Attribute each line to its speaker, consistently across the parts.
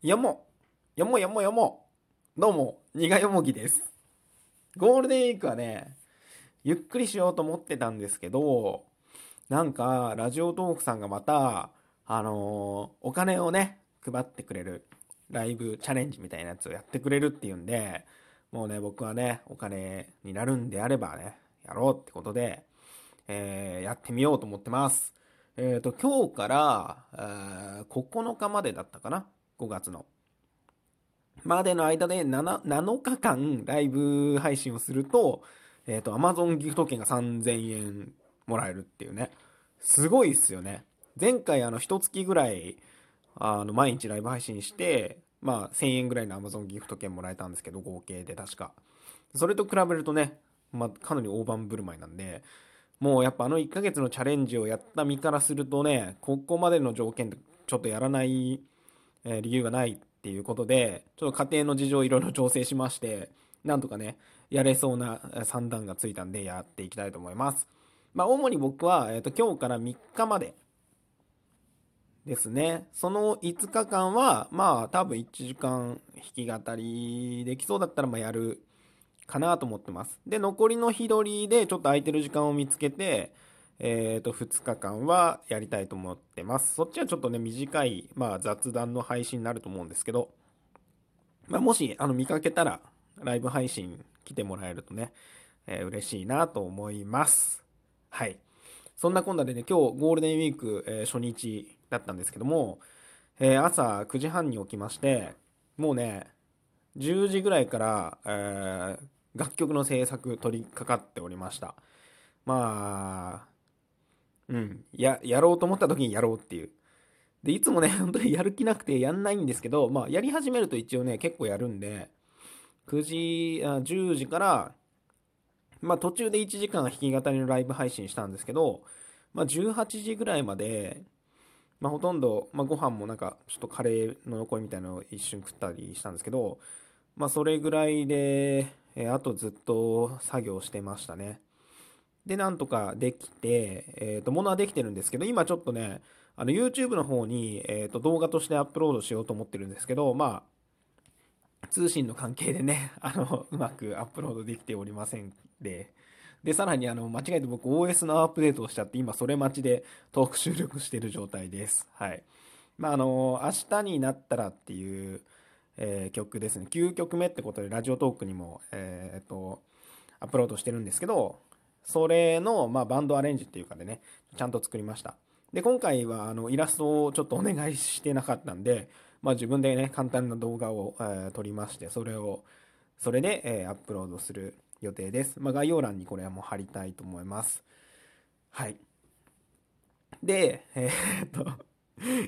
Speaker 1: よも、よもよもよも。どうも、にがよもぎです。ゴールデンウィークはね、ゆっくりしようと思ってたんですけど、なんか、ラジオトークさんがまた、あのー、お金をね、配ってくれる、ライブチャレンジみたいなやつをやってくれるっていうんで、もうね、僕はね、お金になるんであればね、やろうってことで、えー、やってみようと思ってます。えっ、ー、と、今日から、えー、9日までだったかな ?5 月の。までの間で 7, 7日間ライブ配信をすると、えっ、ー、と、Amazon ギフト券が3000円もらえるっていうね。すごいっすよね。前回あの、一月ぐらい、あの、毎日ライブ配信して、まあ、1000円ぐらいの Amazon ギフト券もらえたんですけど、合計で確か。それと比べるとね、まあ、かなり大盤振る舞いなんで、もうやっぱあの1ヶ月のチャレンジをやった身からするとね、ここまでの条件でちょっとやらない、え理由がないっていうことで、ちょっと家庭の事情いろいろ調整しまして、なんとかね、やれそうな算段がついたんでやっていきたいと思います。まあ、主に僕は、えっ、と、今日から3日までですね。その5日間は、まあ、多分1時間弾き語りできそうだったら、まあ、やるかなと思ってます。で、残りの日取りでちょっと空いてる時間を見つけて、えっ、ー、と、2日間はやりたいと思ってます。そっちはちょっとね、短い、まあ、雑談の配信になると思うんですけど、まあ、もし、あの、見かけたら、ライブ配信来てもらえるとね、えー、嬉しいなと思います。はい。そんなこんなでね、今日ゴールデンウィーク、えー、初日だったんですけども、えー、朝9時半に起きまして、もうね、10時ぐらいから、えー、楽曲の制作取り掛かっておりました。まあ、うん、や、やろうと思った時にやろうっていう。で、いつもね、本当にやる気なくてやんないんですけど、まあ、やり始めると一応ね、結構やるんで、9時、あ10時から、まあ、途中で1時間弾き語りのライブ配信したんですけど、まあ、18時ぐらいまで、まあ、ほとんど、まあ、ご飯もなんか、ちょっとカレーの残りみたいなのを一瞬食ったりしたんですけど、まあ、それぐらいで、えー、あとずっと作業してましたね。で、なんとかできて、えっ、ー、と、ものはできてるんですけど、今ちょっとね、あの、YouTube の方に、えっ、ー、と、動画としてアップロードしようと思ってるんですけど、まあ、通信の関係でね、あの、うまくアップロードできておりませんで、で、さらにあの、間違えて僕 OS のアップデートをしちゃって、今それ待ちでトーク収録してる状態です。はい。まあ、あの、明日になったらっていう、えー、曲ですね。9曲目ってことで、ラジオトークにも、え、っと、アップロードしてるんですけど、それの、まあ、バンドアレンジっていうかでね、ちゃんと作りました。で、今回は、あの、イラストをちょっとお願いしてなかったんで、まあ、自分でね、簡単な動画を、えー、撮りまして、それを、それで、えー、アップロードする予定です。まあ、概要欄にこれはもう貼りたいと思います。はい。で、えー、っと、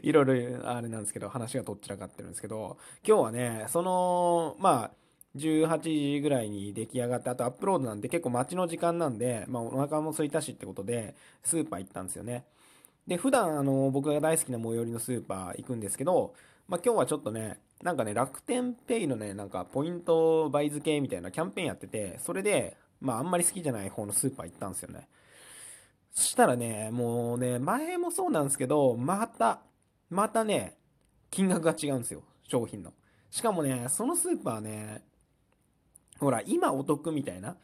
Speaker 1: いろいろあれなんですけど、話がとっちらかってるんですけど、今日はね、その、まあ、18時ぐらいに出来上がって、あとアップロードなんで結構待ちの時間なんで、まあお腹も空いたしってことで、スーパー行ったんですよね。で、普段あの、僕が大好きな最寄りのスーパー行くんですけど、まあ今日はちょっとね、なんかね、楽天ペイのね、なんかポイント倍付けみたいなキャンペーンやってて、それで、まああんまり好きじゃない方のスーパー行ったんですよね。そしたらね、もうね、前もそうなんですけど、また、またね、金額が違うんですよ、商品の。しかもね、そのスーパーね、ほら、今お得みたいな。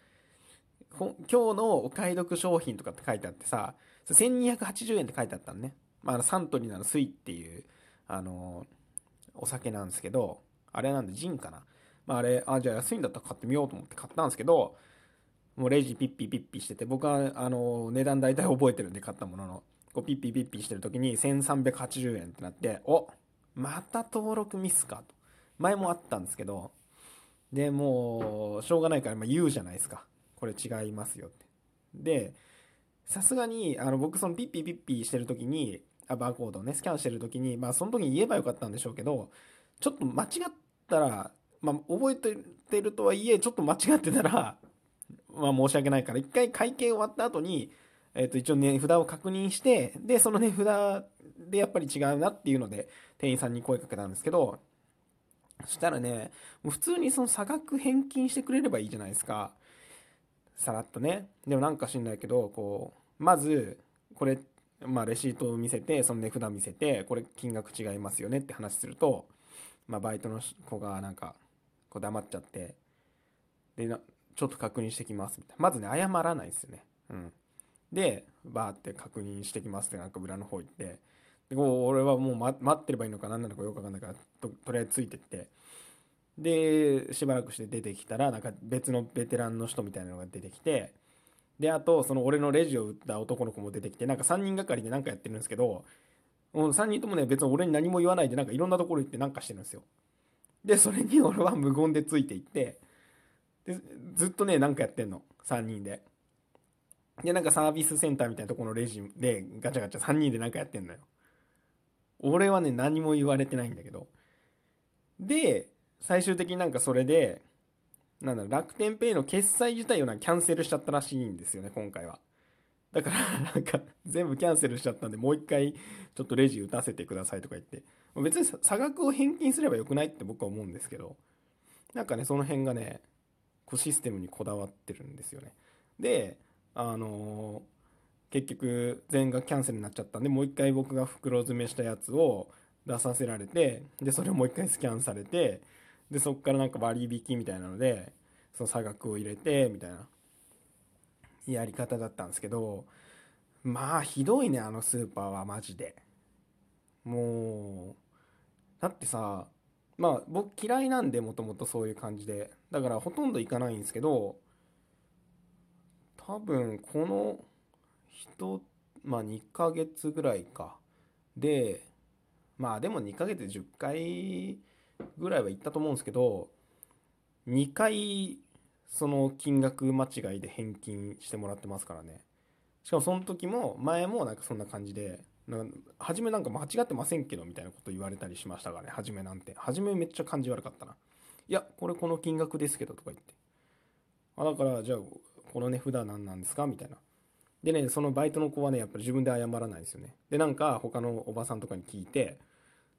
Speaker 1: 今日のお買い得商品とかって書いてあってさ、1280円って書いてあったのね。まあ、サントリーなのスイっていう、あの、お酒なんですけど、あれなんでジンかな。まあ、あれ、あ、じゃあ安いんだったら買ってみようと思って買ったんですけど、もうレジピッピピッピしてて、僕は、あの、値段大体覚えてるんで買ったものの、こうピッピピッピしてる時に1380円ってなって、おまた登録ミスかと。前もあったんですけど、で、もう、しょうがないから、言うじゃないですか。これ違いますよって。で、さすがに、あの、僕、そのピッピピッピしてる時に、あ、バーコードをね、スキャンしてる時に、まあ、その時に言えばよかったんでしょうけど、ちょっと間違ったら、まあ、覚えてるとはいえ、ちょっと間違ってたら、まあ、申し訳ないから、一回会計終わった後に、えっ、と、一応値札を確認して、で、その値札でやっぱり違うなっていうので、店員さんに声かけたんですけど、そしたらね、もう普通にその差額返金してくれればいいじゃないですか。さらっとね。でもなんか知んないけど、こう、まず、これ、まあレシートを見せて、その値札見せて、これ金額違いますよねって話すると、まあ、バイトの子がなんかこう黙っちゃってでなちょっと確認してきますみたいなまずね謝らないですよねうんでバーって確認してきますってなんか裏の方行ってでこう俺はもう、ま、待ってればいいのか何なのかよくわかんないからととりあえずついてって。でしばらくして出てきたらなんか別のベテランの人みたいなのが出てきてであとその俺のレジを打った男の子も出てきてなんか3人がかりで何かやってるんですけどもう3人ともね別に俺に何も言わないでなんかいろんなところ行って何かしてるんですよ。でそれに俺は無言でついていってでずっとね何かやってんの3人で。でなんかサービスセンターみたいなとこのレジでガチャガチャ3人で何かやってんのよ。俺はね何も言われてないんだけど。で最終的になんかそれでなんだ楽天ペイの決済自体をなんかキャンセルしちゃったらしいんですよね今回は。だからなんか全部キャンセルしちゃったんでもう一回ちょっとレジ打たせてくださいとか言って。別に差額を返金すればよくないって僕は思うんですけど。なんかねその辺がねこうシステムにこだわってるんですよね。であのー結局全員がキャンセルになっちゃったんでもう一回僕が袋詰めしたやつを出させられてでそれをもう一回スキャンされてでそこからなんか割引みたいなのでその差額を入れてみたいなやり方だったんですけどまあひどいねあのスーパーはマジで。もうだってさまあ僕嫌いなんでもともとそういう感じで。だからほとんど行かないんですけど多分この人まあ2ヶ月ぐらいか。でまあでも2ヶ月で10回ぐらいは行ったと思うんですけど2回その金額間違いで返金してもらってますからね。しかもその時も前もなんかそんな感じで初めなんか間違ってませんけどみたいなこと言われたりしましたからね初めなんて。初めめっちゃ感じ悪かったな。いやこれこの金額ですけどとか言って。あだからじゃあこの値札何なんですかみたいな。でねそのバイトの子はねやっぱり自分で謝らないんですよね。でなんか他のおばさんとかに聞いて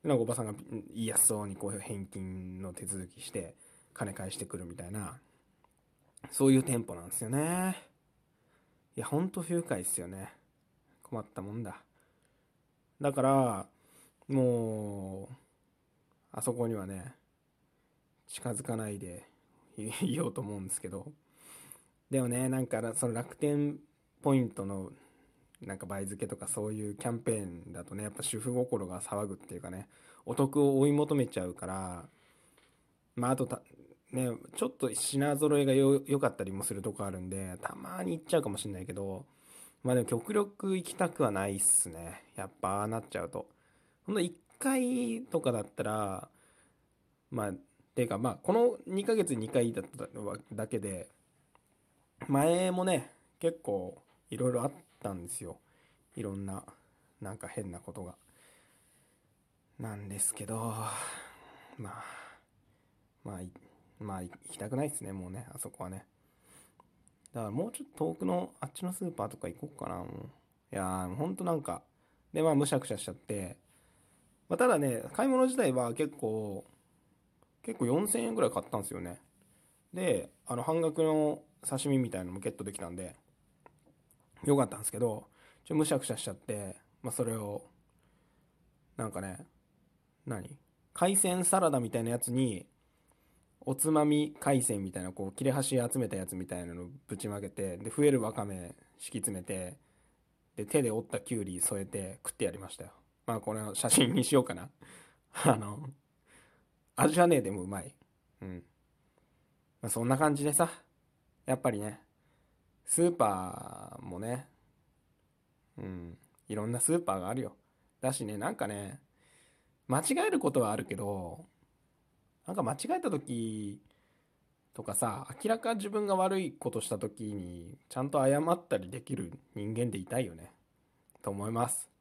Speaker 1: なんかおばさんが言いやすそうにこう返金の手続きして金返してくるみたいなそういう店舗なんですよね。いやほんと不愉快ですよね。困ったもんだ。だからもうあそこにはね近づかないでい ようと思うんですけど。でもねなんかその楽天ポイントのなんか倍付けとかそういうキャンペーンだとねやっぱ主婦心が騒ぐっていうかねお得を追い求めちゃうからまああとたねちょっと品揃えが良かったりもするとこあるんでたまに行っちゃうかもしんないけどまあでも極力行きたくはないっすね。やっぱああなっちゃうと。ほんと1回とかだったらまあていうかまあこの2ヶ月2回だっただけで前もね結構いろいろあったんですよ。いろんななんか変なことが。なんですけどまあまあまあ行きたくないですねもうねあそこはね。だからもうちょっと遠くのあっちのスーパーとか行こうかなもう。いやーほんとなんかでまあむしゃくしゃしちゃって。まあ、ただね買い物自体は結構結構4000円ぐらい買ったんですよね。であの半額の刺身みたいなのもゲットできたんで。よかったんですけどちょむしゃくしゃしちゃって、まあ、それをなんかね何？海鮮サラダみたいなやつにおつまみ海鮮みたいなこう切れ端集めたやつみたいなのぶちまけてで増えるわかめ敷き詰めてで手で折ったきゅうり添えて食ってやりましたよ。まあこれは写真にしようかな。あの味はねえでもうまい。うん、まあ、そんな感じでさ。やっぱりねスーパーもねうんいろんなスーパーがあるよ。だしねなんかね間違えることはあるけどなんか間違えた時とかさ明らか自分が悪いことした時にちゃんと謝ったりできる人間でいたいよね。と思います。